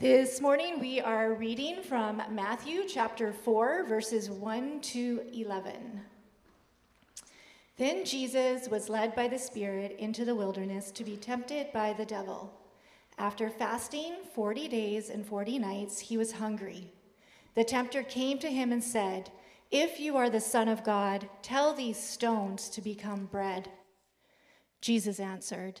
This morning we are reading from Matthew chapter 4, verses 1 to 11. Then Jesus was led by the Spirit into the wilderness to be tempted by the devil. After fasting 40 days and 40 nights, he was hungry. The tempter came to him and said, If you are the Son of God, tell these stones to become bread. Jesus answered,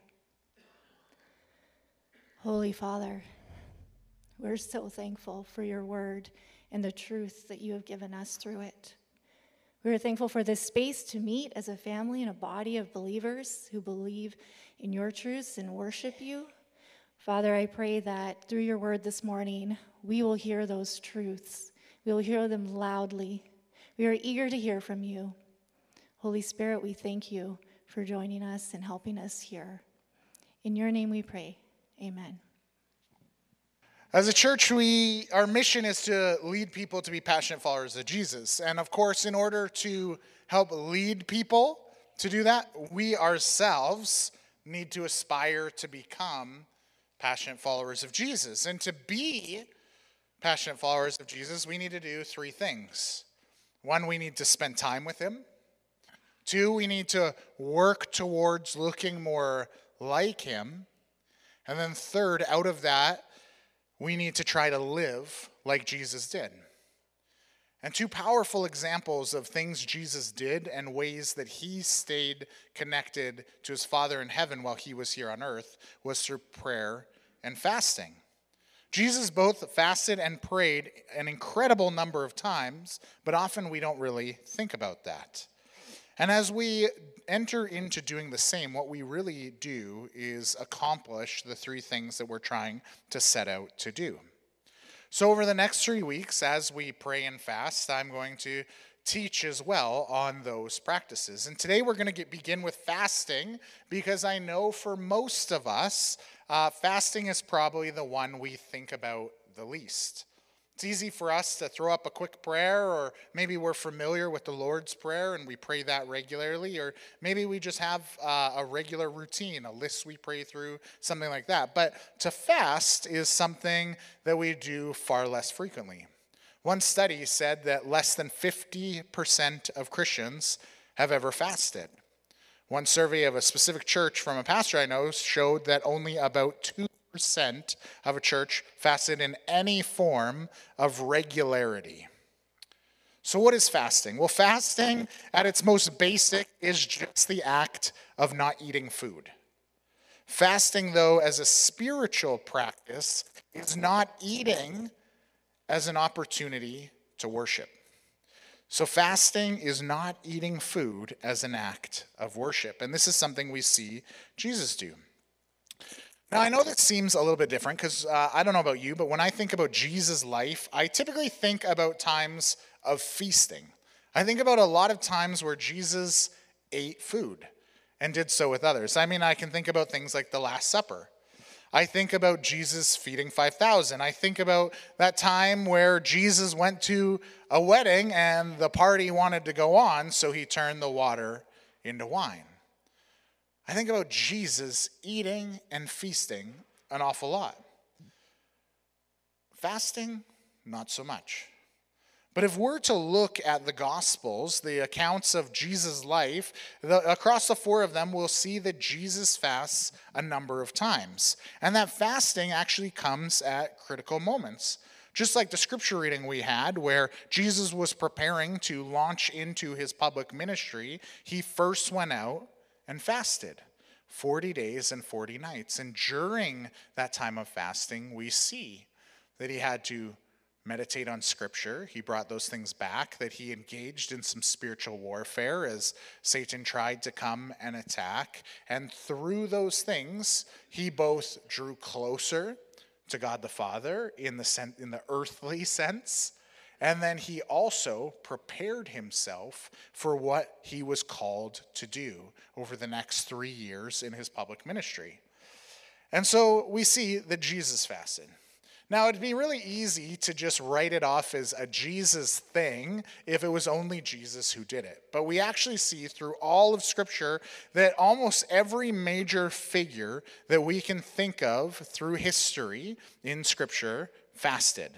Holy Father, we're so thankful for your word and the truth that you have given us through it. We are thankful for this space to meet as a family and a body of believers who believe in your truths and worship you. Father, I pray that through your word this morning, we will hear those truths. We will hear them loudly. We are eager to hear from you. Holy Spirit, we thank you for joining us and helping us here. In your name we pray. Amen. As a church, we our mission is to lead people to be passionate followers of Jesus. And of course, in order to help lead people to do that, we ourselves need to aspire to become passionate followers of Jesus. And to be passionate followers of Jesus, we need to do three things. One, we need to spend time with him. Two, we need to work towards looking more like him. And then third, out of that, we need to try to live like Jesus did. And two powerful examples of things Jesus did and ways that he stayed connected to his Father in heaven while he was here on earth was through prayer and fasting. Jesus both fasted and prayed an incredible number of times, but often we don't really think about that. And as we enter into doing the same, what we really do is accomplish the three things that we're trying to set out to do. So, over the next three weeks, as we pray and fast, I'm going to teach as well on those practices. And today we're going to begin with fasting because I know for most of us, uh, fasting is probably the one we think about the least. It's easy for us to throw up a quick prayer, or maybe we're familiar with the Lord's Prayer and we pray that regularly, or maybe we just have uh, a regular routine, a list we pray through, something like that. But to fast is something that we do far less frequently. One study said that less than 50% of Christians have ever fasted. One survey of a specific church from a pastor I know showed that only about 2 percent of a church fasted in any form of regularity. So, what is fasting? Well, fasting at its most basic is just the act of not eating food. Fasting, though, as a spiritual practice, is not eating as an opportunity to worship. So, fasting is not eating food as an act of worship. And this is something we see Jesus do. Now, I know that seems a little bit different because uh, I don't know about you, but when I think about Jesus' life, I typically think about times of feasting. I think about a lot of times where Jesus ate food and did so with others. I mean, I can think about things like the Last Supper. I think about Jesus feeding 5,000. I think about that time where Jesus went to a wedding and the party wanted to go on, so he turned the water into wine. I think about Jesus eating and feasting an awful lot. Fasting, not so much. But if we're to look at the Gospels, the accounts of Jesus' life, the, across the four of them, we'll see that Jesus fasts a number of times. And that fasting actually comes at critical moments. Just like the scripture reading we had, where Jesus was preparing to launch into his public ministry, he first went out and fasted 40 days and 40 nights. And during that time of fasting, we see that he had to meditate on scripture. He brought those things back, that he engaged in some spiritual warfare as Satan tried to come and attack. And through those things, he both drew closer to God the Father in the, sen- in the earthly sense, and then he also prepared himself for what he was called to do over the next three years in his public ministry. And so we see that Jesus fasted. Now, it'd be really easy to just write it off as a Jesus thing if it was only Jesus who did it. But we actually see through all of Scripture that almost every major figure that we can think of through history in Scripture fasted.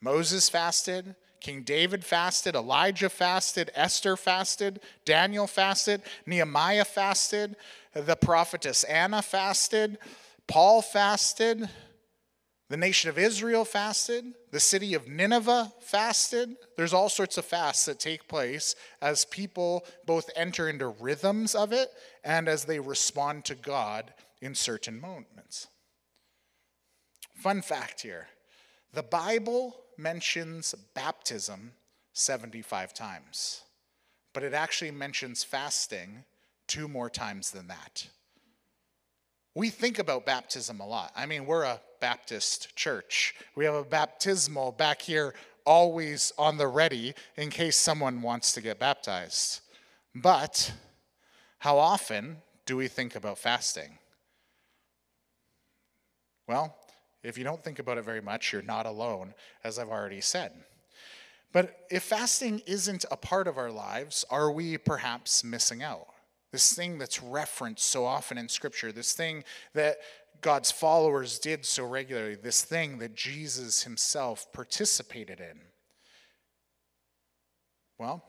Moses fasted, King David fasted, Elijah fasted, Esther fasted, Daniel fasted, Nehemiah fasted, the prophetess Anna fasted, Paul fasted. The nation of Israel fasted. The city of Nineveh fasted. There's all sorts of fasts that take place as people both enter into rhythms of it and as they respond to God in certain moments. Fun fact here the Bible mentions baptism 75 times, but it actually mentions fasting two more times than that. We think about baptism a lot. I mean, we're a Baptist church. We have a baptismal back here always on the ready in case someone wants to get baptized. But how often do we think about fasting? Well, if you don't think about it very much, you're not alone, as I've already said. But if fasting isn't a part of our lives, are we perhaps missing out? this thing that's referenced so often in Scripture, this thing that God's followers did so regularly, this thing that Jesus himself participated in. Well,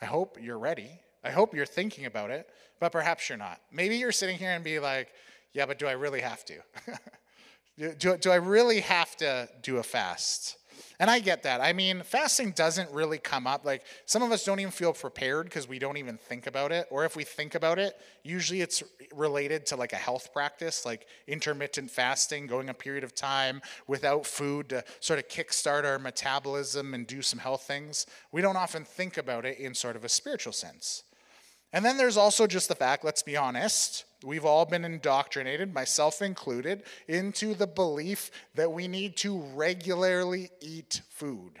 I hope you're ready. I hope you're thinking about it, but perhaps you're not. Maybe you're sitting here and be like, yeah, but do I really have to? do, do, do I really have to do a fast? And I get that. I mean, fasting doesn't really come up. Like, some of us don't even feel prepared because we don't even think about it. Or if we think about it, usually it's related to like a health practice, like intermittent fasting, going a period of time without food to sort of kickstart our metabolism and do some health things. We don't often think about it in sort of a spiritual sense. And then there's also just the fact, let's be honest, we've all been indoctrinated, myself included, into the belief that we need to regularly eat food.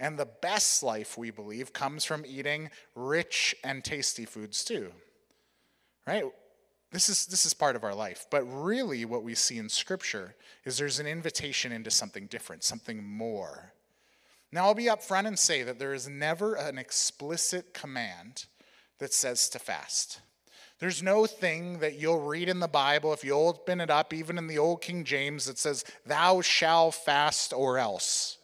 And the best life, we believe, comes from eating rich and tasty foods too. Right? This is, this is part of our life. But really, what we see in Scripture is there's an invitation into something different, something more. Now, I'll be upfront and say that there is never an explicit command that says to fast. There's no thing that you'll read in the Bible, if you open it up, even in the Old King James, that says, Thou shall fast or else.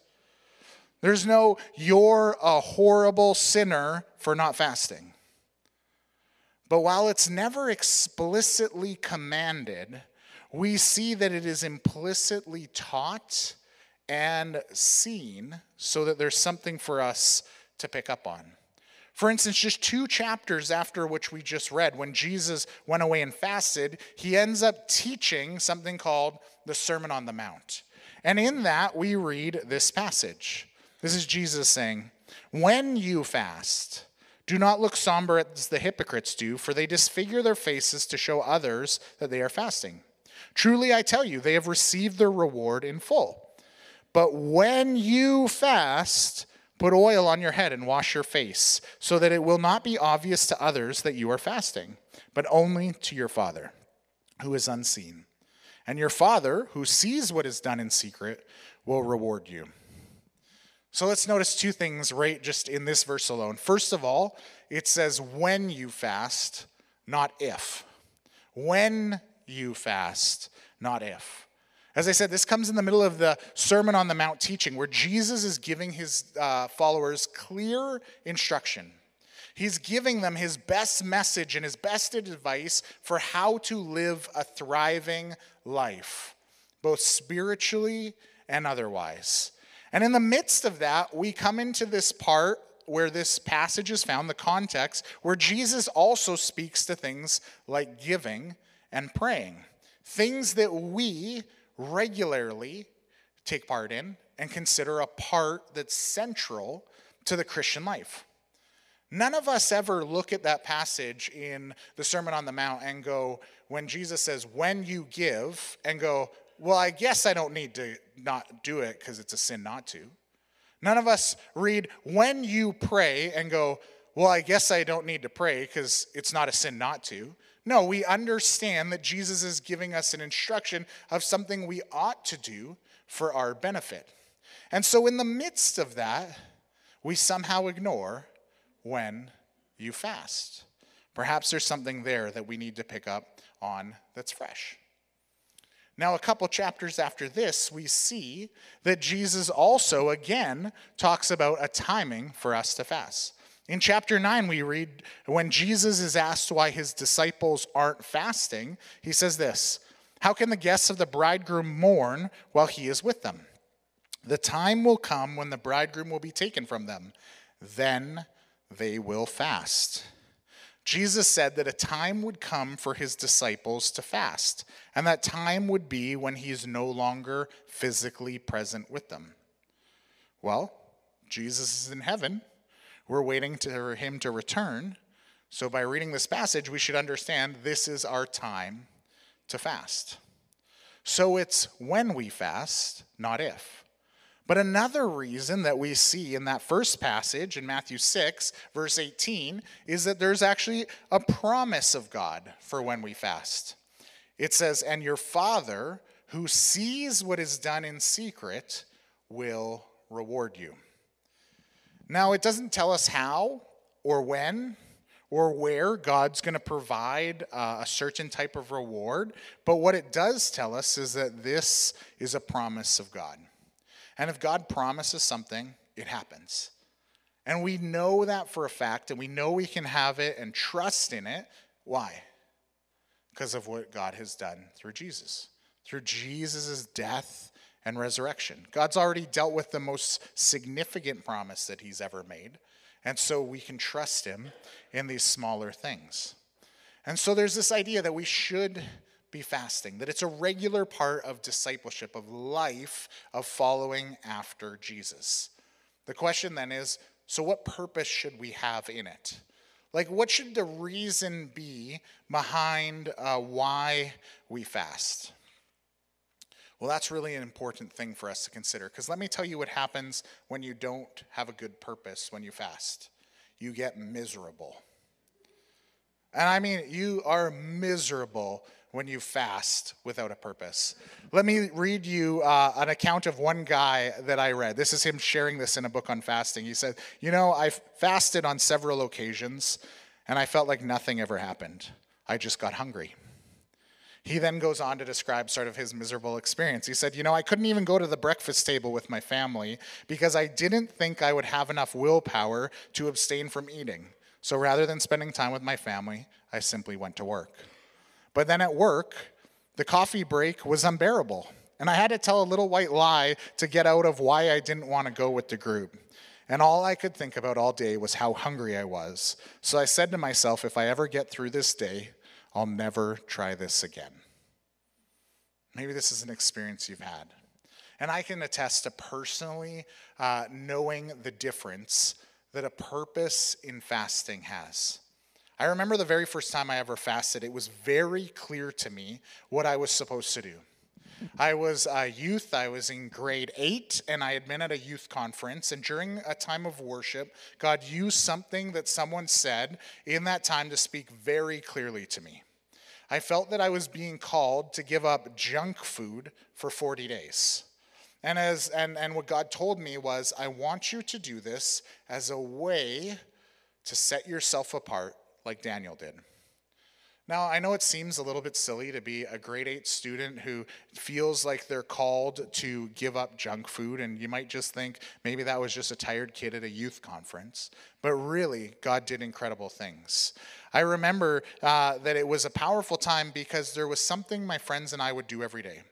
There's no, You're a horrible sinner for not fasting. But while it's never explicitly commanded, we see that it is implicitly taught and seen so that there's something for us to pick up on. For instance, just two chapters after which we just read, when Jesus went away and fasted, he ends up teaching something called the Sermon on the Mount. And in that, we read this passage. This is Jesus saying, When you fast, do not look somber as the hypocrites do, for they disfigure their faces to show others that they are fasting. Truly, I tell you, they have received their reward in full. But when you fast, Put oil on your head and wash your face, so that it will not be obvious to others that you are fasting, but only to your Father, who is unseen. And your Father, who sees what is done in secret, will reward you. So let's notice two things right just in this verse alone. First of all, it says when you fast, not if. When you fast, not if. As I said, this comes in the middle of the Sermon on the Mount teaching, where Jesus is giving his uh, followers clear instruction. He's giving them his best message and his best advice for how to live a thriving life, both spiritually and otherwise. And in the midst of that, we come into this part where this passage is found, the context, where Jesus also speaks to things like giving and praying, things that we regularly take part in and consider a part that's central to the Christian life. None of us ever look at that passage in the Sermon on the Mount and go, when Jesus says, when you give, and go, well, I guess I don't need to not do it because it's a sin not to. None of us read, when you pray, and go, well, I guess I don't need to pray because it's not a sin not to. No, we understand that Jesus is giving us an instruction of something we ought to do for our benefit. And so, in the midst of that, we somehow ignore when you fast. Perhaps there's something there that we need to pick up on that's fresh. Now, a couple chapters after this, we see that Jesus also again talks about a timing for us to fast. In chapter 9, we read when Jesus is asked why his disciples aren't fasting, he says this How can the guests of the bridegroom mourn while he is with them? The time will come when the bridegroom will be taken from them. Then they will fast. Jesus said that a time would come for his disciples to fast, and that time would be when he is no longer physically present with them. Well, Jesus is in heaven. We're waiting for him to return. So, by reading this passage, we should understand this is our time to fast. So, it's when we fast, not if. But another reason that we see in that first passage in Matthew 6, verse 18, is that there's actually a promise of God for when we fast. It says, And your Father, who sees what is done in secret, will reward you. Now, it doesn't tell us how or when or where God's going to provide uh, a certain type of reward, but what it does tell us is that this is a promise of God. And if God promises something, it happens. And we know that for a fact, and we know we can have it and trust in it. Why? Because of what God has done through Jesus, through Jesus' death and resurrection. God's already dealt with the most significant promise that he's ever made. And so we can trust him in these smaller things. And so there's this idea that we should be fasting, that it's a regular part of discipleship, of life, of following after Jesus. The question then is so, what purpose should we have in it? Like, what should the reason be behind uh, why we fast? Well, that's really an important thing for us to consider because let me tell you what happens when you don't have a good purpose when you fast. You get miserable. And I mean, you are miserable when you fast without a purpose. Let me read you uh, an account of one guy that I read. This is him sharing this in a book on fasting. He said, You know, I fasted on several occasions, and I felt like nothing ever happened. I just got hungry. He then goes on to describe sort of his miserable experience. He said, You know, I couldn't even go to the breakfast table with my family because I didn't think I would have enough willpower to abstain from eating. So rather than spending time with my family, I simply went to work. But then at work, the coffee break was unbearable. And I had to tell a little white lie to get out of why I didn't want to go with the group. And all I could think about all day was how hungry I was. So I said to myself, if I ever get through this day, I'll never try this again. Maybe this is an experience you've had. And I can attest to personally uh, knowing the difference that a purpose in fasting has. I remember the very first time I ever fasted, it was very clear to me what I was supposed to do. I was a youth, I was in grade eight, and I had been at a youth conference. And during a time of worship, God used something that someone said in that time to speak very clearly to me. I felt that I was being called to give up junk food for 40 days. And, as, and, and what God told me was, I want you to do this as a way to set yourself apart like Daniel did. Now, I know it seems a little bit silly to be a grade eight student who feels like they're called to give up junk food, and you might just think maybe that was just a tired kid at a youth conference. But really, God did incredible things. I remember uh, that it was a powerful time because there was something my friends and I would do every day.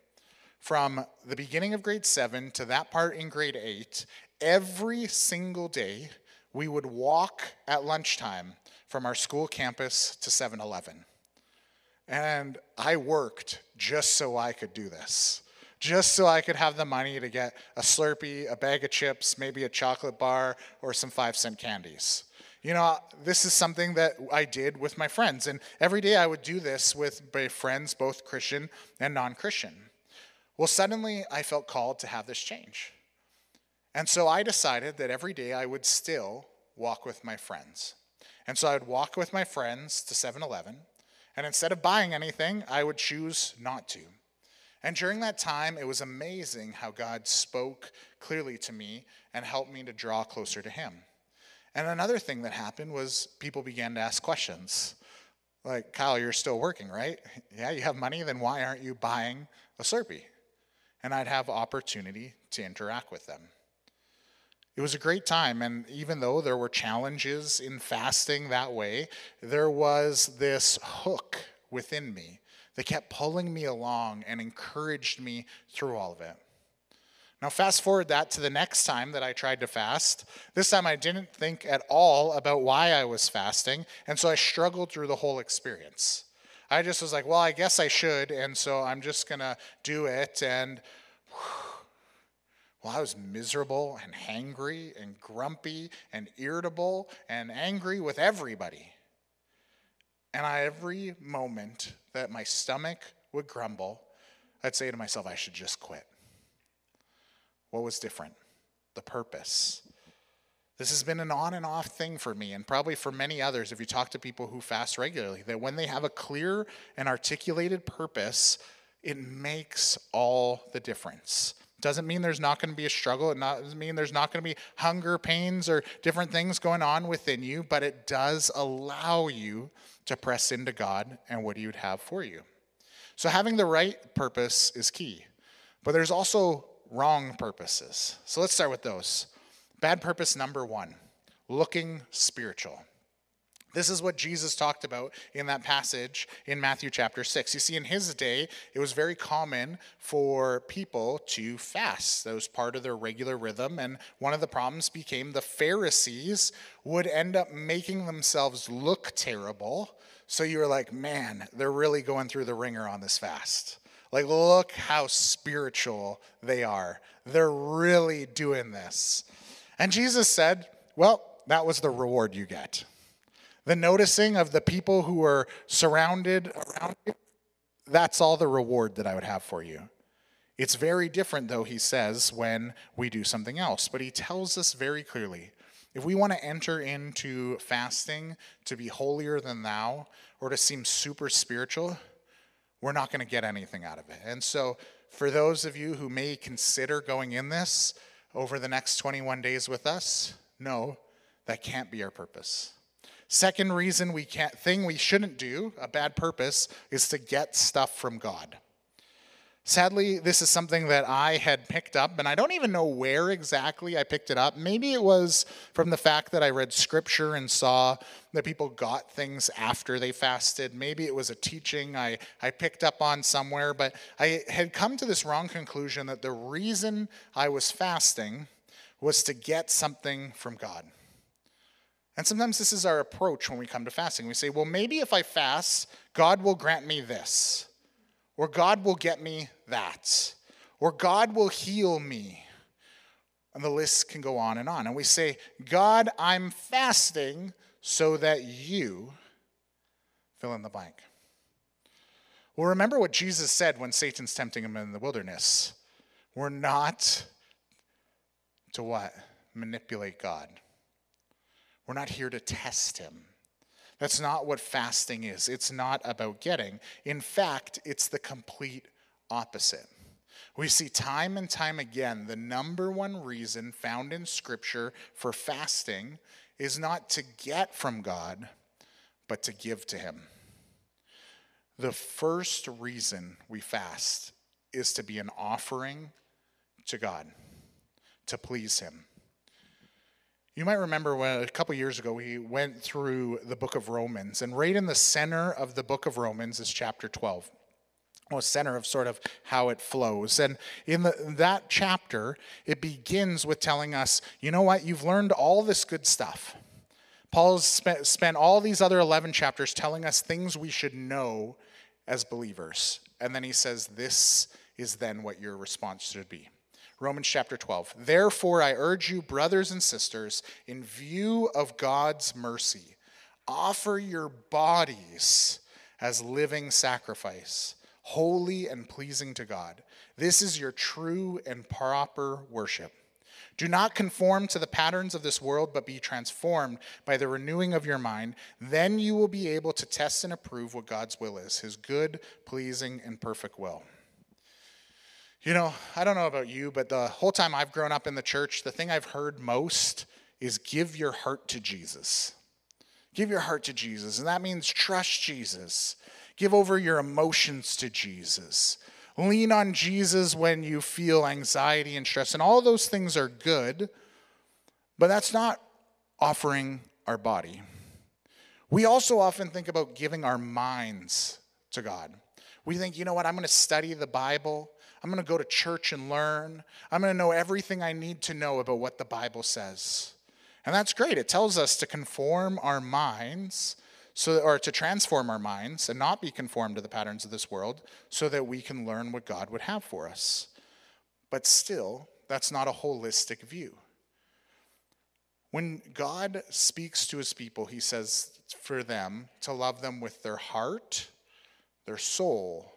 From the beginning of grade seven to that part in grade eight, every single day, we would walk at lunchtime from our school campus to 7 Eleven. And I worked just so I could do this, just so I could have the money to get a Slurpee, a bag of chips, maybe a chocolate bar, or some five cent candies. You know, this is something that I did with my friends. And every day I would do this with my friends, both Christian and non Christian. Well, suddenly I felt called to have this change. And so I decided that every day I would still walk with my friends. And so I would walk with my friends to 7 Eleven. And instead of buying anything, I would choose not to. And during that time, it was amazing how God spoke clearly to me and helped me to draw closer to Him. And another thing that happened was people began to ask questions. Like, Kyle, you're still working, right? Yeah, you have money, then why aren't you buying a Slurpee? And I'd have opportunity to interact with them. It was a great time, and even though there were challenges in fasting that way, there was this hook within me that kept pulling me along and encouraged me through all of it. Now, fast forward that to the next time that I tried to fast. This time I didn't think at all about why I was fasting, and so I struggled through the whole experience. I just was like, well, I guess I should, and so I'm just gonna do it. And whew, well, I was miserable and hangry and grumpy and irritable and angry with everybody. And I, every moment that my stomach would grumble, I'd say to myself, I should just quit. What was different? The purpose. This has been an on and off thing for me, and probably for many others, if you talk to people who fast regularly, that when they have a clear and articulated purpose, it makes all the difference. Doesn't mean there's not going to be a struggle. It doesn't mean there's not going to be hunger pains or different things going on within you, but it does allow you to press into God and what He would have for you. So having the right purpose is key. But there's also wrong purposes. So let's start with those. Bad purpose number one looking spiritual. This is what Jesus talked about in that passage in Matthew chapter 6. You see, in his day, it was very common for people to fast. That was part of their regular rhythm. And one of the problems became the Pharisees would end up making themselves look terrible. So you were like, man, they're really going through the wringer on this fast. Like, look how spiritual they are. They're really doing this. And Jesus said, well, that was the reward you get the noticing of the people who are surrounded around you, that's all the reward that I would have for you. It's very different, though, he says, when we do something else. But he tells us very clearly if we want to enter into fasting to be holier than thou or to seem super spiritual, we're not going to get anything out of it. And so, for those of you who may consider going in this over the next 21 days with us, no, that can't be our purpose. Second reason we can't, thing we shouldn't do, a bad purpose, is to get stuff from God. Sadly, this is something that I had picked up, and I don't even know where exactly I picked it up. Maybe it was from the fact that I read scripture and saw that people got things after they fasted. Maybe it was a teaching I, I picked up on somewhere, but I had come to this wrong conclusion that the reason I was fasting was to get something from God. And sometimes this is our approach when we come to fasting. We say, well, maybe if I fast, God will grant me this, or God will get me that, or God will heal me. And the list can go on and on. And we say, God, I'm fasting so that you fill in the blank. Well, remember what Jesus said when Satan's tempting him in the wilderness. We're not to what? Manipulate God. We're not here to test him. That's not what fasting is. It's not about getting. In fact, it's the complete opposite. We see time and time again the number one reason found in Scripture for fasting is not to get from God, but to give to Him. The first reason we fast is to be an offering to God, to please Him. You might remember when a couple years ago we went through the book of Romans, and right in the center of the book of Romans is chapter 12. Well, center of sort of how it flows. And in the, that chapter, it begins with telling us, you know what, you've learned all this good stuff. Paul's spent, spent all these other 11 chapters telling us things we should know as believers. And then he says, this is then what your response should be. Romans chapter 12. Therefore, I urge you, brothers and sisters, in view of God's mercy, offer your bodies as living sacrifice, holy and pleasing to God. This is your true and proper worship. Do not conform to the patterns of this world, but be transformed by the renewing of your mind. Then you will be able to test and approve what God's will is, his good, pleasing, and perfect will. You know, I don't know about you, but the whole time I've grown up in the church, the thing I've heard most is give your heart to Jesus. Give your heart to Jesus. And that means trust Jesus. Give over your emotions to Jesus. Lean on Jesus when you feel anxiety and stress. And all those things are good, but that's not offering our body. We also often think about giving our minds to God. We think, you know what, I'm going to study the Bible. I'm going to go to church and learn. I'm going to know everything I need to know about what the Bible says. And that's great. It tells us to conform our minds so or to transform our minds and not be conformed to the patterns of this world so that we can learn what God would have for us. But still, that's not a holistic view. When God speaks to his people, he says for them to love them with their heart, their soul,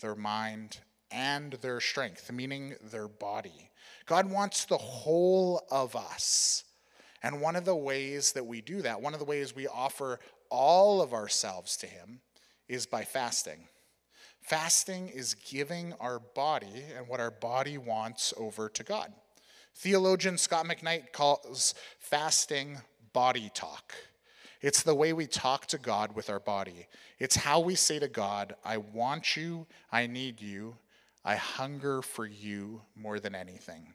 their mind, and their strength, meaning their body. God wants the whole of us. And one of the ways that we do that, one of the ways we offer all of ourselves to Him, is by fasting. Fasting is giving our body and what our body wants over to God. Theologian Scot McKnight calls fasting body talk. It's the way we talk to God with our body. It's how we say to God, I want you, I need you, I hunger for you more than anything.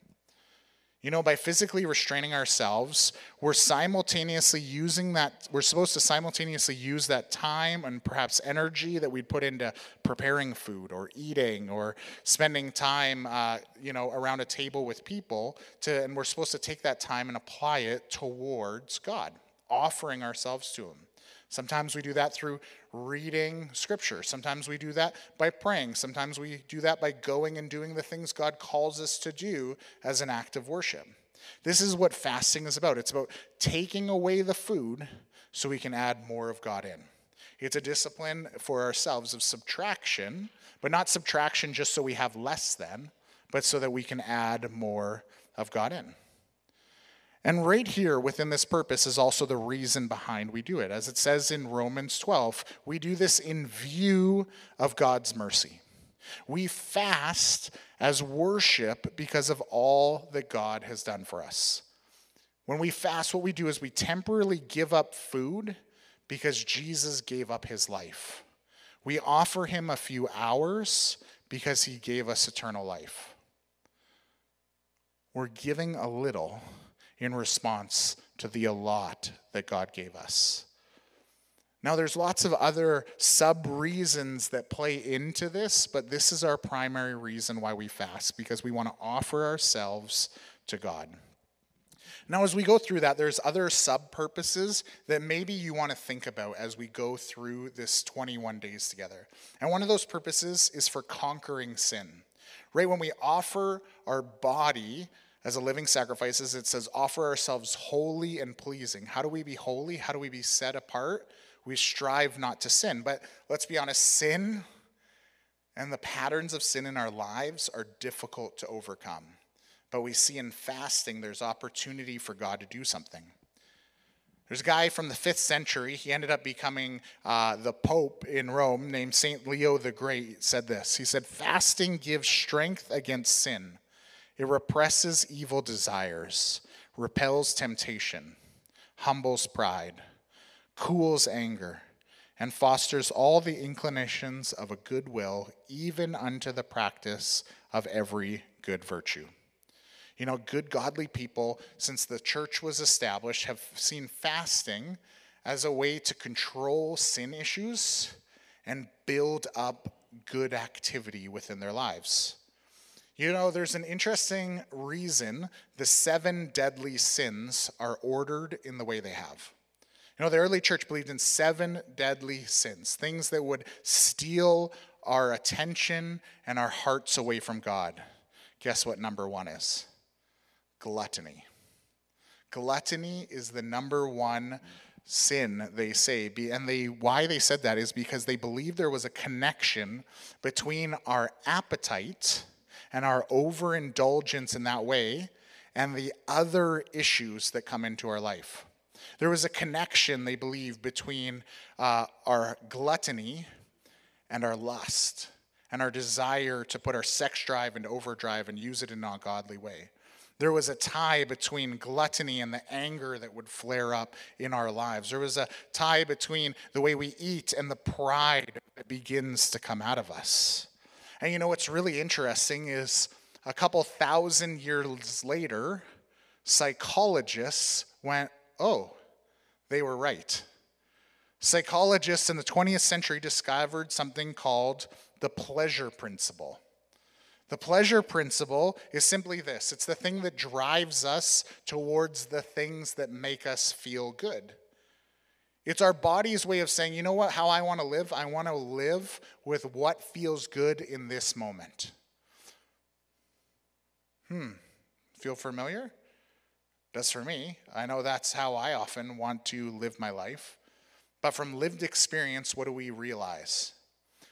You know, by physically restraining ourselves, we're simultaneously using that, we're supposed to simultaneously use that time and perhaps energy that we'd put into preparing food or eating or spending time, uh, you know, around a table with people, to, and we're supposed to take that time and apply it towards God, offering ourselves to Him. Sometimes we do that through reading scripture. Sometimes we do that by praying. Sometimes we do that by going and doing the things God calls us to do as an act of worship. This is what fasting is about. It's about taking away the food so we can add more of God in. It's a discipline for ourselves of subtraction, but not subtraction just so we have less than, but so that we can add more of God in. And right here within this purpose is also the reason behind we do it. As it says in Romans 12, we do this in view of God's mercy. We fast as worship because of all that God has done for us. When we fast, what we do is we temporarily give up food because Jesus gave up his life. We offer him a few hours because he gave us eternal life. We're giving a little in response to the allot that God gave us. Now, there's lots of other sub reasons that play into this, but this is our primary reason why we fast, because we want to offer ourselves to God. Now, as we go through that, there's other sub purposes that maybe you want to think about as we go through this 21 days together. And one of those purposes is for conquering sin. Right? When we offer our body as a living sacrifices, it says, offer ourselves holy and pleasing. How do we be holy? How do we be set apart? We strive not to sin. But let's be honest, sin and the patterns of sin in our lives are difficult to overcome. But we see in fasting, there's opportunity for God to do something. There's a guy from the fifth century. He ended up becoming uh, the Pope in Rome, named Saint Leo the Great. Said this. He said, "Fasting gives strength against sin. It represses evil desires, repels temptation, humbles pride, cools anger, and fosters all the inclinations of a good will, even unto the practice of every good virtue. You know, good godly people, since the church was established, have seen fasting as a way to control sin issues and build up good activity within their lives. You know, there's an interesting reason the seven deadly sins are ordered in the way they have. You know, the early church believed in seven deadly sins, things that would steal our attention and our hearts away from God. Guess what number one is? Gluttony. Gluttony is the number one sin they say and they why they said that is because they believe there was a connection between our appetite and our overindulgence in that way and the other issues that come into our life there was a connection, they believe, between uh, our gluttony and our lust and our desire to put our sex drive into overdrive and use it in an ungodly way. There was a tie between gluttony and the anger that would flare up in our lives. There was a tie between the way we eat and the pride that begins to come out of us. And you know what's really interesting is a couple thousand years later, psychologists went, oh, they were right. Psychologists in the 20th century discovered something called the pleasure principle. The pleasure principle is simply this it's the thing that drives us towards the things that make us feel good. It's our body's way of saying, you know what, how I want to live? I want to live with what feels good in this moment. Hmm, feel familiar? does for me. I know that's how I often want to live my life. But from lived experience, what do we realize?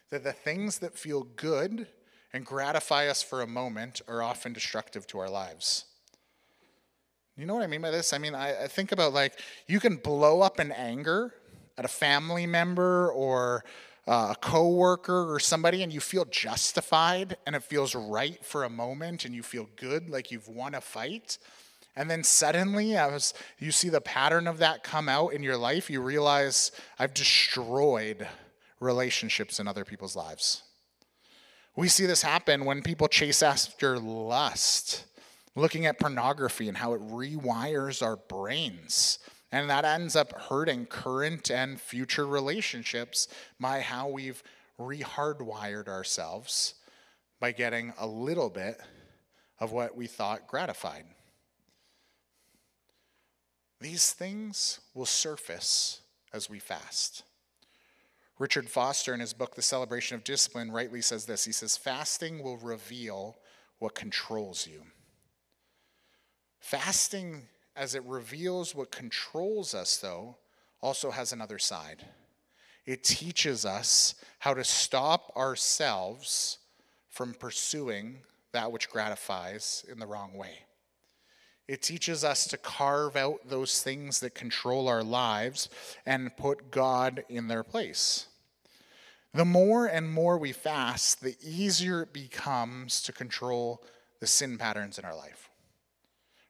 That the things that feel good and gratify us for a moment are often destructive to our lives. You know what I mean by this? I mean, I, I think about like you can blow up in anger at a family member or uh, a coworker or somebody, and you feel justified and it feels right for a moment, and you feel good, like you've won a fight. And then suddenly, as you see the pattern of that come out in your life, you realize I've destroyed relationships in other people's lives. We see this happen when people chase after lust, looking at pornography and how it rewires our brains. And that ends up hurting current and future relationships by how we've rehardwired ourselves by getting a little bit of what we thought gratified. These things will surface as we fast. Richard Foster, in his book, The Celebration of Discipline, rightly says this He says, Fasting will reveal what controls you. Fasting, as it reveals what controls us, though, also has another side. It teaches us how to stop ourselves from pursuing that which gratifies in the wrong way. It teaches us to carve out those things that control our lives and put God in their place. The more and more we fast, the easier it becomes to control the sin patterns in our life,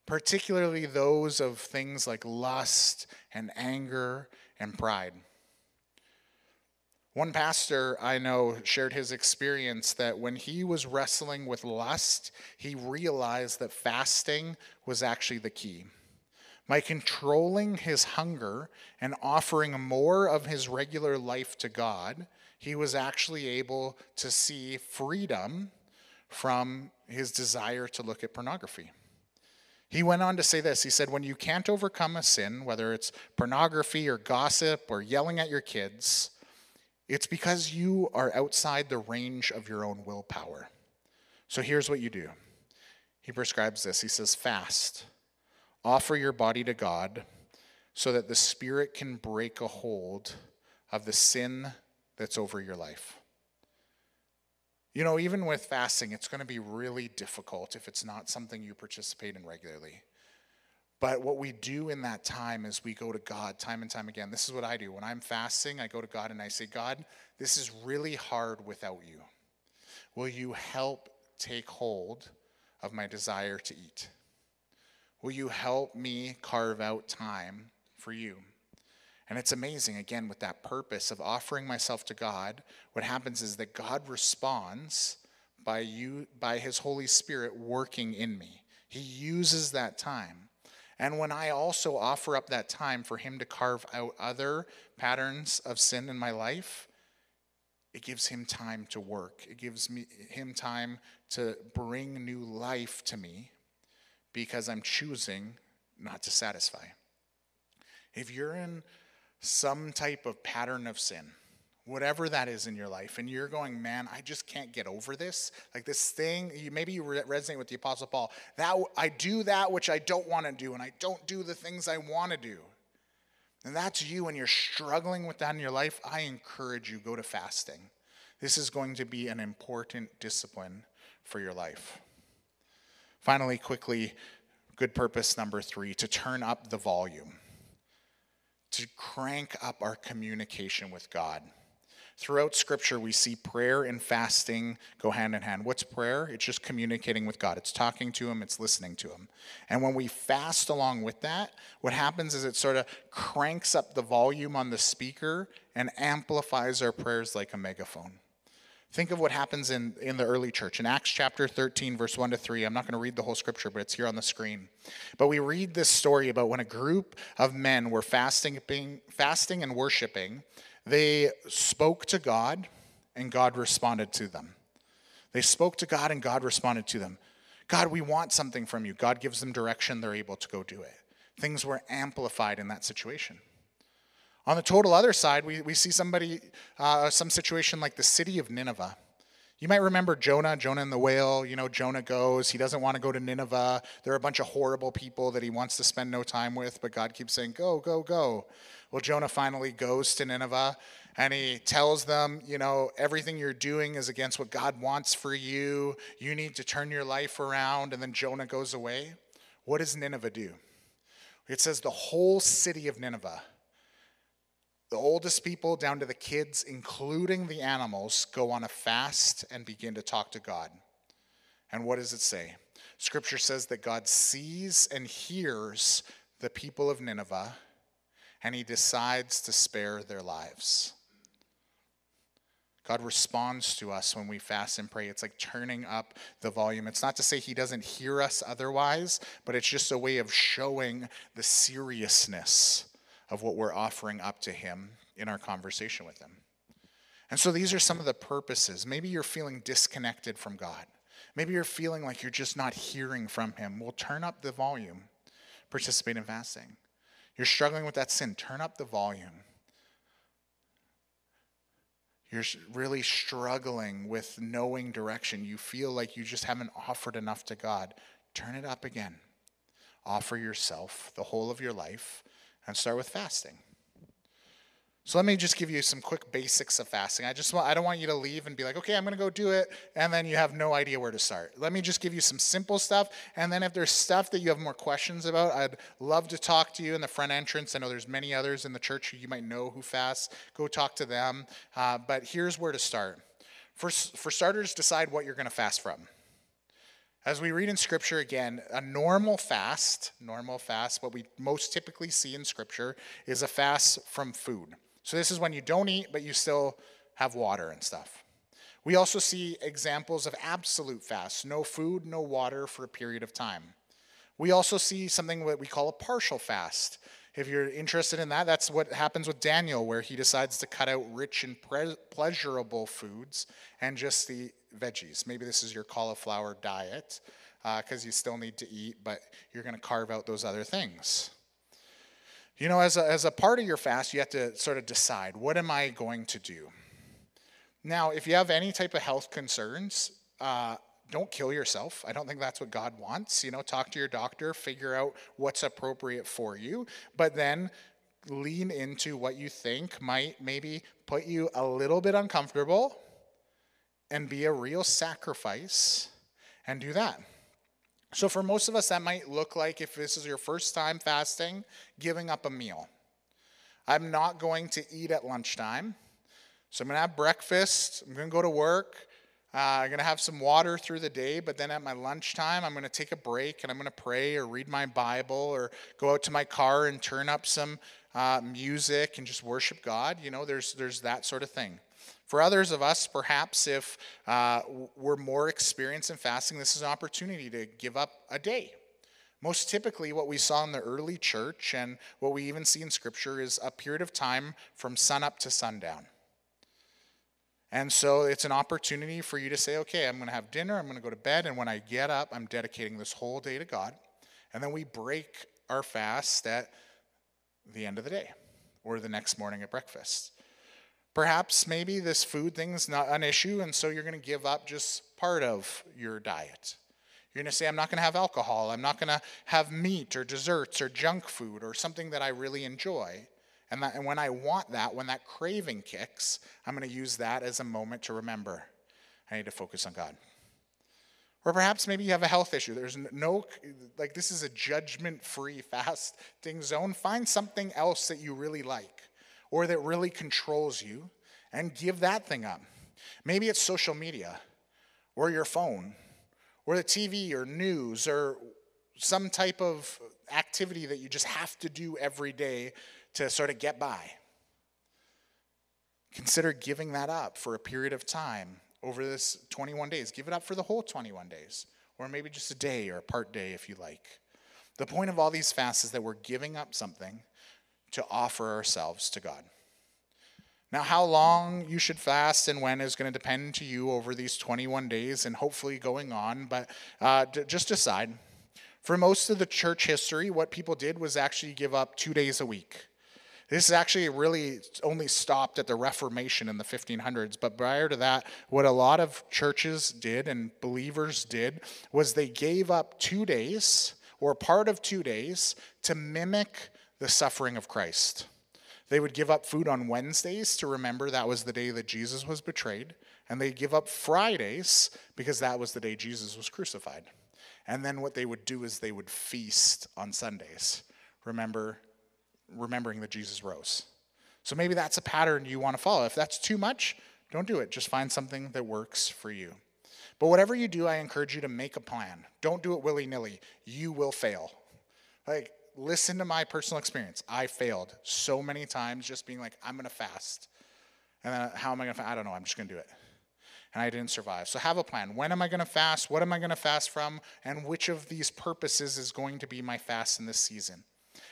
particularly those of things like lust and anger and pride. One pastor I know shared his experience that when he was wrestling with lust, he realized that fasting was actually the key. By controlling his hunger and offering more of his regular life to God, he was actually able to see freedom from his desire to look at pornography. He went on to say this. He said, When you can't overcome a sin, whether it's pornography or gossip or yelling at your kids, it's because you are outside the range of your own willpower. So here's what you do He prescribes this. He says, Fast, offer your body to God so that the Spirit can break a hold of the sin that's over your life. You know, even with fasting, it's going to be really difficult if it's not something you participate in regularly. But what we do in that time is we go to God time and time again. This is what I do. When I'm fasting, I go to God and I say, God, this is really hard without you. Will you help take hold of my desire to eat? Will you help me carve out time for you? And it's amazing, again, with that purpose of offering myself to God, what happens is that God responds by you by his Holy Spirit working in me. He uses that time. And when I also offer up that time for him to carve out other patterns of sin in my life, it gives him time to work. It gives me him time to bring new life to me because I'm choosing not to satisfy. If you're in some type of pattern of sin, whatever that is in your life, and you're going, man, I just can't get over this. Like this thing, you, maybe you resonate with the Apostle Paul. That I do that which I don't want to do, and I don't do the things I want to do. And that's you, and you're struggling with that in your life. I encourage you go to fasting. This is going to be an important discipline for your life. Finally, quickly, good purpose number three to turn up the volume to crank up our communication with God. Throughout Scripture, we see prayer and fasting go hand in hand. What's prayer? It's just communicating with God. It's talking to Him, it's listening to Him. And when we fast along with that, what happens is it sort of cranks up the volume on the speaker and amplifies our prayers like a megaphone. Think of what happens in, in the early church. In Acts chapter 13, verse 1 to 3, I'm not going to read the whole scripture, but it's here on the screen. But we read this story about when a group of men were fasting, being, fasting and worshiping, they spoke to God, and God responded to them. They spoke to God, and God responded to them. God, we want something from you. God gives them direction, they're able to go do it. Things were amplified in that situation. On the total other side, we, we see somebody, uh, some situation like the city of Nineveh. You might remember Jonah, Jonah and the whale. You know, Jonah goes, he doesn't want to go to Nineveh. There are a bunch of horrible people that he wants to spend no time with, but God keeps saying, go, go, go. Well, Jonah finally goes to Nineveh and he tells them, you know, everything you're doing is against what God wants for you. You need to turn your life around. And then Jonah goes away. What does Nineveh do? It says the whole city of Nineveh the oldest people down to the kids, including the animals, go on a fast and begin to talk to God. And what does it say? Scripture says that God sees and hears the people of Nineveh and he decides to spare their lives. God responds to us when we fast and pray. It's like turning up the volume. It's not to say he doesn't hear us otherwise, but it's just a way of showing the seriousness of what we're offering up to Him in our conversation with Him. And so these are some of the purposes. Maybe you're feeling disconnected from God. Maybe you're feeling like you're just not hearing from Him. Well, turn up the volume, participate in fasting. You're struggling with that sin, turn up the volume. You're really struggling with knowing direction. You feel like you just haven't offered enough to God. Turn it up again. Offer yourself, the whole of your life, and start with fasting. So let me just give you some quick basics of fasting. I just want, I don't want you to leave and be like, okay, I'm going to go do it, and then you have no idea where to start. Let me just give you some simple stuff, and then if there's stuff that you have more questions about, I'd love to talk to you in the front entrance. I know there's many others in the church who you might know who fast. Go talk to them. Uh, but here's where to start. For, for starters, decide what you're going to fast from. As we read in Scripture again, a normal fast, normal fast, what we most typically see in Scripture is a fast from food. So this is when you don't eat, but you still have water and stuff. We also see examples of absolute fasts no food, no water for a period of time. We also see something that we call a partial fast. If you're interested in that, that's what happens with Daniel, where he decides to cut out rich and pre- pleasurable foods and just the veggies. Maybe this is your cauliflower diet because uh, you still need to eat, but you're going to carve out those other things. You know, as a, as a part of your fast, you have to sort of decide what am I going to do? Now, if you have any type of health concerns, uh, don't kill yourself. I don't think that's what God wants. You know, talk to your doctor, figure out what's appropriate for you, but then lean into what you think might maybe put you a little bit uncomfortable and be a real sacrifice and do that. So, for most of us, that might look like if this is your first time fasting, giving up a meal. I'm not going to eat at lunchtime. So, I'm going to have breakfast. I'm going to go to work. Uh, I'm going to have some water through the day, but then at my lunchtime, I'm going to take a break and I'm going to pray or read my Bible or go out to my car and turn up some uh, music and just worship God. You know, there's, there's that sort of thing. For others of us, perhaps if uh, we're more experienced in fasting, this is an opportunity to give up a day. Most typically, what we saw in the early church and what we even see in Scripture is a period of time from sunup to sundown. And so it's an opportunity for you to say, okay, I'm going to have dinner, I'm going to go to bed, and when I get up, I'm dedicating this whole day to God. And then we break our fast at the end of the day or the next morning at breakfast. Perhaps maybe this food thing's not an issue, and so you're going to give up just part of your diet. You're going to say, I'm not going to have alcohol, I'm not going to have meat or desserts or junk food or something that I really enjoy. And, that, and when I want that, when that craving kicks, I'm going to use that as a moment to remember I need to focus on God. Or perhaps maybe you have a health issue. There's no, like, this is a judgment free fasting zone. Find something else that you really like or that really controls you and give that thing up. Maybe it's social media or your phone or the TV or news or some type of activity that you just have to do every day to sort of get by. Consider giving that up for a period of time over this 21 days. Give it up for the whole 21 days, or maybe just a day or a part day if you like. The point of all these fasts is that we're giving up something to offer ourselves to God. Now, how long you should fast and when is going to depend to you over these 21 days and hopefully going on, but uh, d- just decide. For most of the church history, what people did was actually give up two days a week. This is actually really only stopped at the Reformation in the 1500s. But prior to that, what a lot of churches did and believers did was they gave up two days or part of two days to mimic the suffering of Christ. They would give up food on Wednesdays to remember that was the day that Jesus was betrayed. And they give up Fridays because that was the day Jesus was crucified. And then what they would do is they would feast on Sundays. Remember remembering that Jesus rose. So maybe that's a pattern you want to follow. If that's too much, don't do it. Just find something that works for you. But whatever you do, I encourage you to make a plan. Don't do it willy nilly. You will fail. Like, listen to my personal experience. I failed so many times just being like, I'm going to fast. And then how am I going to fast? I don't know. I'm just going to do it. And I didn't survive. So have a plan. When am I going to fast? What am I going to fast from? And which of these purposes is going to be my fast in this season?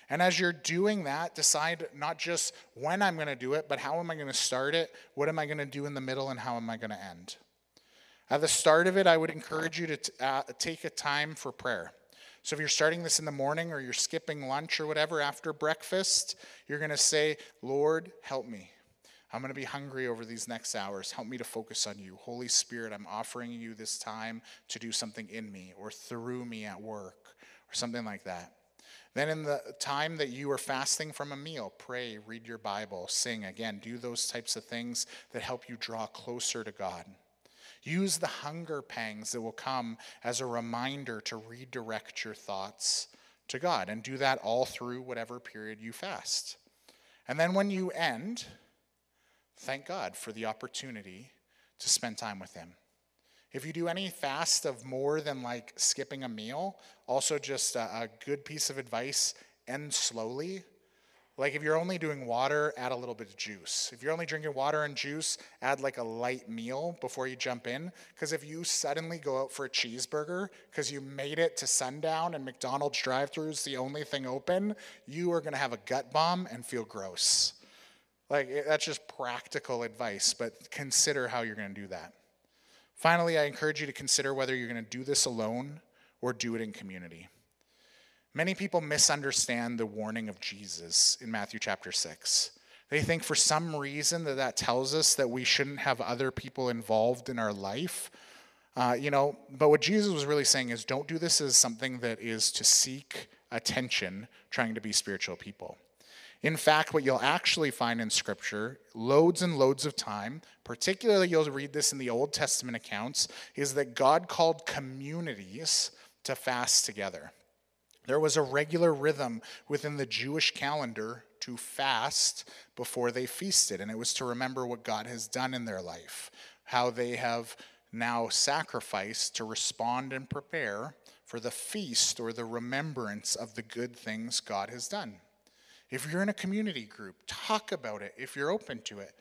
And as you're doing that, decide not just when I'm going to do it, but how am I going to start it? What am I going to do in the middle? And how am I going to end? At the start of it, I would encourage you to t- uh, take a time for prayer. So if you're starting this in the morning or you're skipping lunch or whatever after breakfast, you're going to say, Lord, help me. I'm going to be hungry over these next hours. Help me to focus on you. Holy Spirit, I'm offering you this time to do something in me or through me at work or something like that. Then, in the time that you are fasting from a meal, pray, read your Bible, sing. Again, do those types of things that help you draw closer to God. Use the hunger pangs that will come as a reminder to redirect your thoughts to God, and do that all through whatever period you fast. And then, when you end, thank God for the opportunity to spend time with Him. If you do any fast of more than like skipping a meal, also just a, a good piece of advice end slowly. Like if you're only doing water, add a little bit of juice. If you're only drinking water and juice, add like a light meal before you jump in. Because if you suddenly go out for a cheeseburger because you made it to sundown and McDonald's drive-through is the only thing open, you are going to have a gut bomb and feel gross. Like that's just practical advice, but consider how you're going to do that. Finally, I encourage you to consider whether you're going to do this alone or do it in community. Many people misunderstand the warning of Jesus in Matthew chapter 6. They think for some reason that that tells us that we shouldn't have other people involved in our life. Uh, you know, but what Jesus was really saying is don't do this as something that is to seek attention, trying to be spiritual people. In fact, what you'll actually find in Scripture, loads and loads of time, particularly you'll read this in the Old Testament accounts, is that God called communities to fast together. There was a regular rhythm within the Jewish calendar to fast before they feasted, and it was to remember what God has done in their life, how they have now sacrificed to respond and prepare for the feast or the remembrance of the good things God has done. If you're in a community group, talk about it if you're open to it.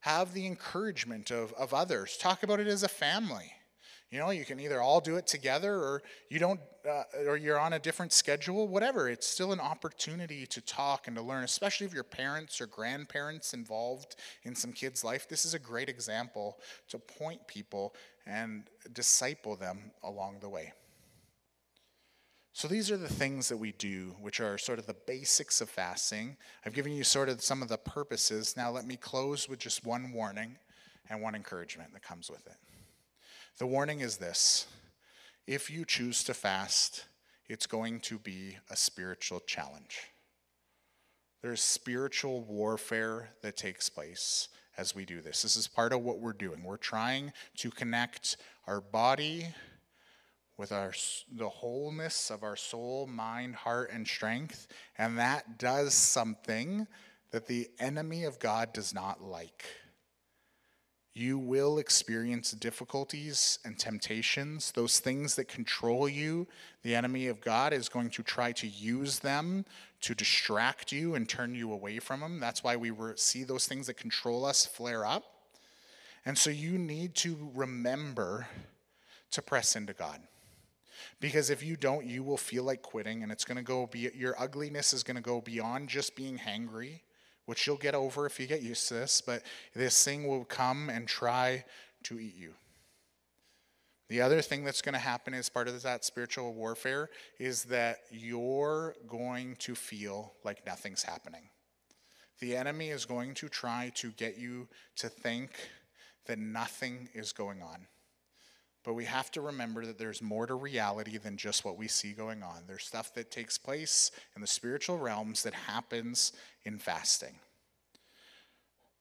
Have the encouragement of, of others. Talk about it as a family. You know, you can either all do it together or you don't, uh, or you're on a different schedule, whatever. It's still an opportunity to talk and to learn, especially if your parents or grandparents involved in some kid's life. This is a great example to point people and disciple them along the way. So these are the things that we do, which are sort of the basics of fasting. I've given you sort of some of the purposes. Now let me close with just one warning and one encouragement that comes with it. The warning is this if you choose to fast, it's going to be a spiritual challenge. There's spiritual warfare that takes place as we do this. This is part of what we're doing. We're trying to connect our body with our the wholeness of our soul, mind, heart and strength, and that does something that the enemy of God does not like. You will experience difficulties and temptations. Those things that control you, the enemy of God is going to try to use them to distract you and turn you away from Him. That's why we see those things that control us flare up. And so you need to remember to press into God. Because if you don't, you will feel like quitting, and it's going to go be your ugliness is going to go beyond just being hangry which you'll get over if you get used to this, but this thing will come and try to eat you. The other thing that's going to happen as part of that spiritual warfare is that you're going to feel like nothing's happening. The enemy is going to try to get you to think that nothing is going on. But we have to remember that there's more to reality than just what we see going on. There's stuff that takes place in the spiritual realms that happens in fasting.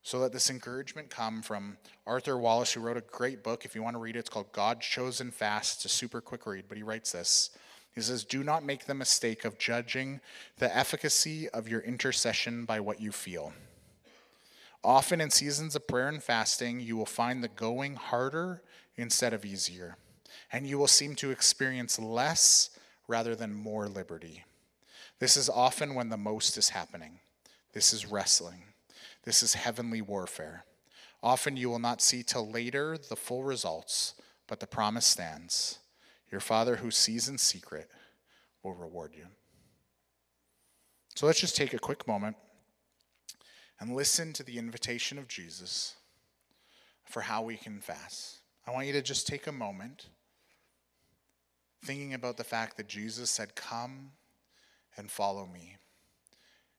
So let this encouragement come from Arthur Wallis, who wrote a great book. If you want to read it, it's called God's Chosen Fast. It's a super quick read, but he writes this. He says, Do not make the mistake of judging the efficacy of your intercession by what you feel. Often in seasons of prayer and fasting, you will find the going harder instead of easier, and you will seem to experience less rather than more liberty. This is often when the most is happening. This is wrestling. This is heavenly warfare. Often you will not see till later the full results, but the promise stands. Your Father who sees in secret will reward you. So let's just take a quick moment and listen to the invitation of Jesus for how we can fast. I want you to just take a moment thinking about the fact that Jesus said, Come and follow me.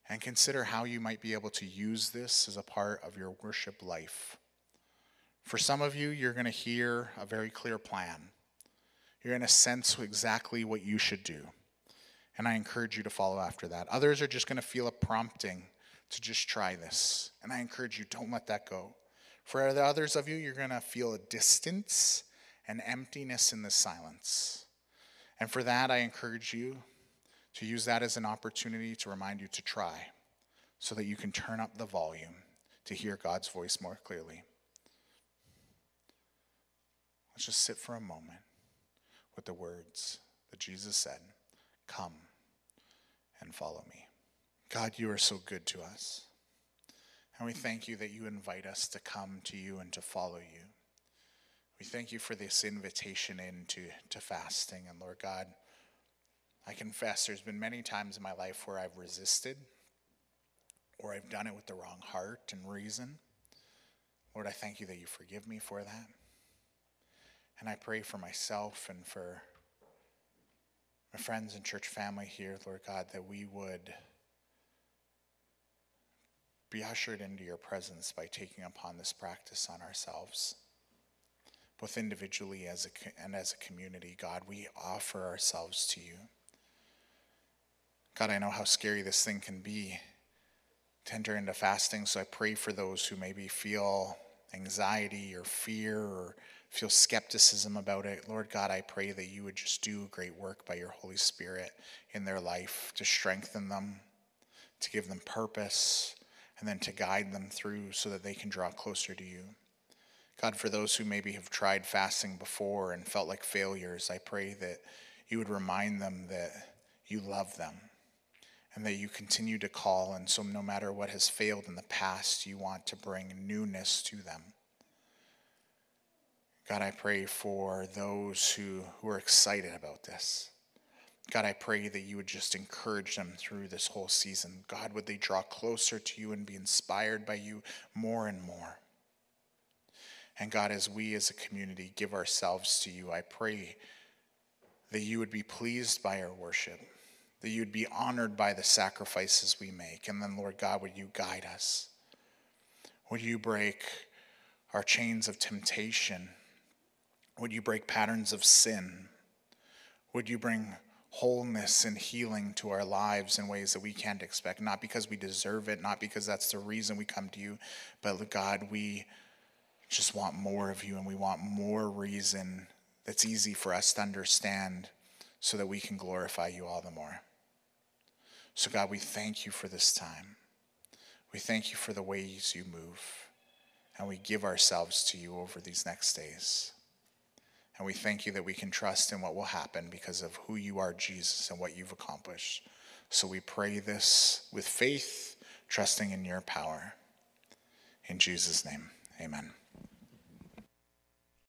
And consider how you might be able to use this as a part of your worship life. For some of you, you're going to hear a very clear plan. You're going to sense exactly what you should do. And I encourage you to follow after that. Others are just going to feel a prompting to just try this. And I encourage you, don't let that go. For the others of you, you're going to feel a distance and emptiness in the silence. And for that, I encourage you to use that as an opportunity to remind you to try so that you can turn up the volume to hear God's voice more clearly. Let's just sit for a moment with the words that Jesus said Come and follow me. God, you are so good to us. And we thank you that you invite us to come to you and to follow you. We thank you for this invitation into to fasting. And Lord God, I confess there's been many times in my life where I've resisted or I've done it with the wrong heart and reason. Lord, I thank you that you forgive me for that. And I pray for myself and for my friends and church family here, Lord God, that we would be ushered into your presence by taking upon this practice on ourselves. Both individually as a, and as a community, God, we offer ourselves to you. God, I know how scary this thing can be to enter into fasting, so I pray for those who maybe feel anxiety or fear or feel skepticism about it. Lord God, I pray that you would just do great work by your Holy Spirit in their life to strengthen them, to give them purpose, and then to guide them through so that they can draw closer to you. God, for those who maybe have tried fasting before and felt like failures, I pray that you would remind them that you love them and that you continue to call. And so, no matter what has failed in the past, you want to bring newness to them. God, I pray for those who, who are excited about this. God, I pray that you would just encourage them through this whole season. God, would they draw closer to you and be inspired by you more and more? And God, as we as a community give ourselves to you, I pray that you would be pleased by our worship, that you'd be honored by the sacrifices we make. And then, Lord God, would you guide us? Would you break our chains of temptation? Would you break patterns of sin? Would you bring wholeness and healing to our lives in ways that we can't expect, not because we deserve it, not because that's the reason we come to you, but God, we just want more of you and we want more reason that's easy for us to understand so that we can glorify you all the more. So, God, we thank you for this time. We thank you for the ways you move. And we give ourselves to you over these next days. And we thank you that we can trust in what will happen because of who you are, Jesus, and what you've accomplished. So we pray this with faith, trusting in your power. In Jesus' name, amen.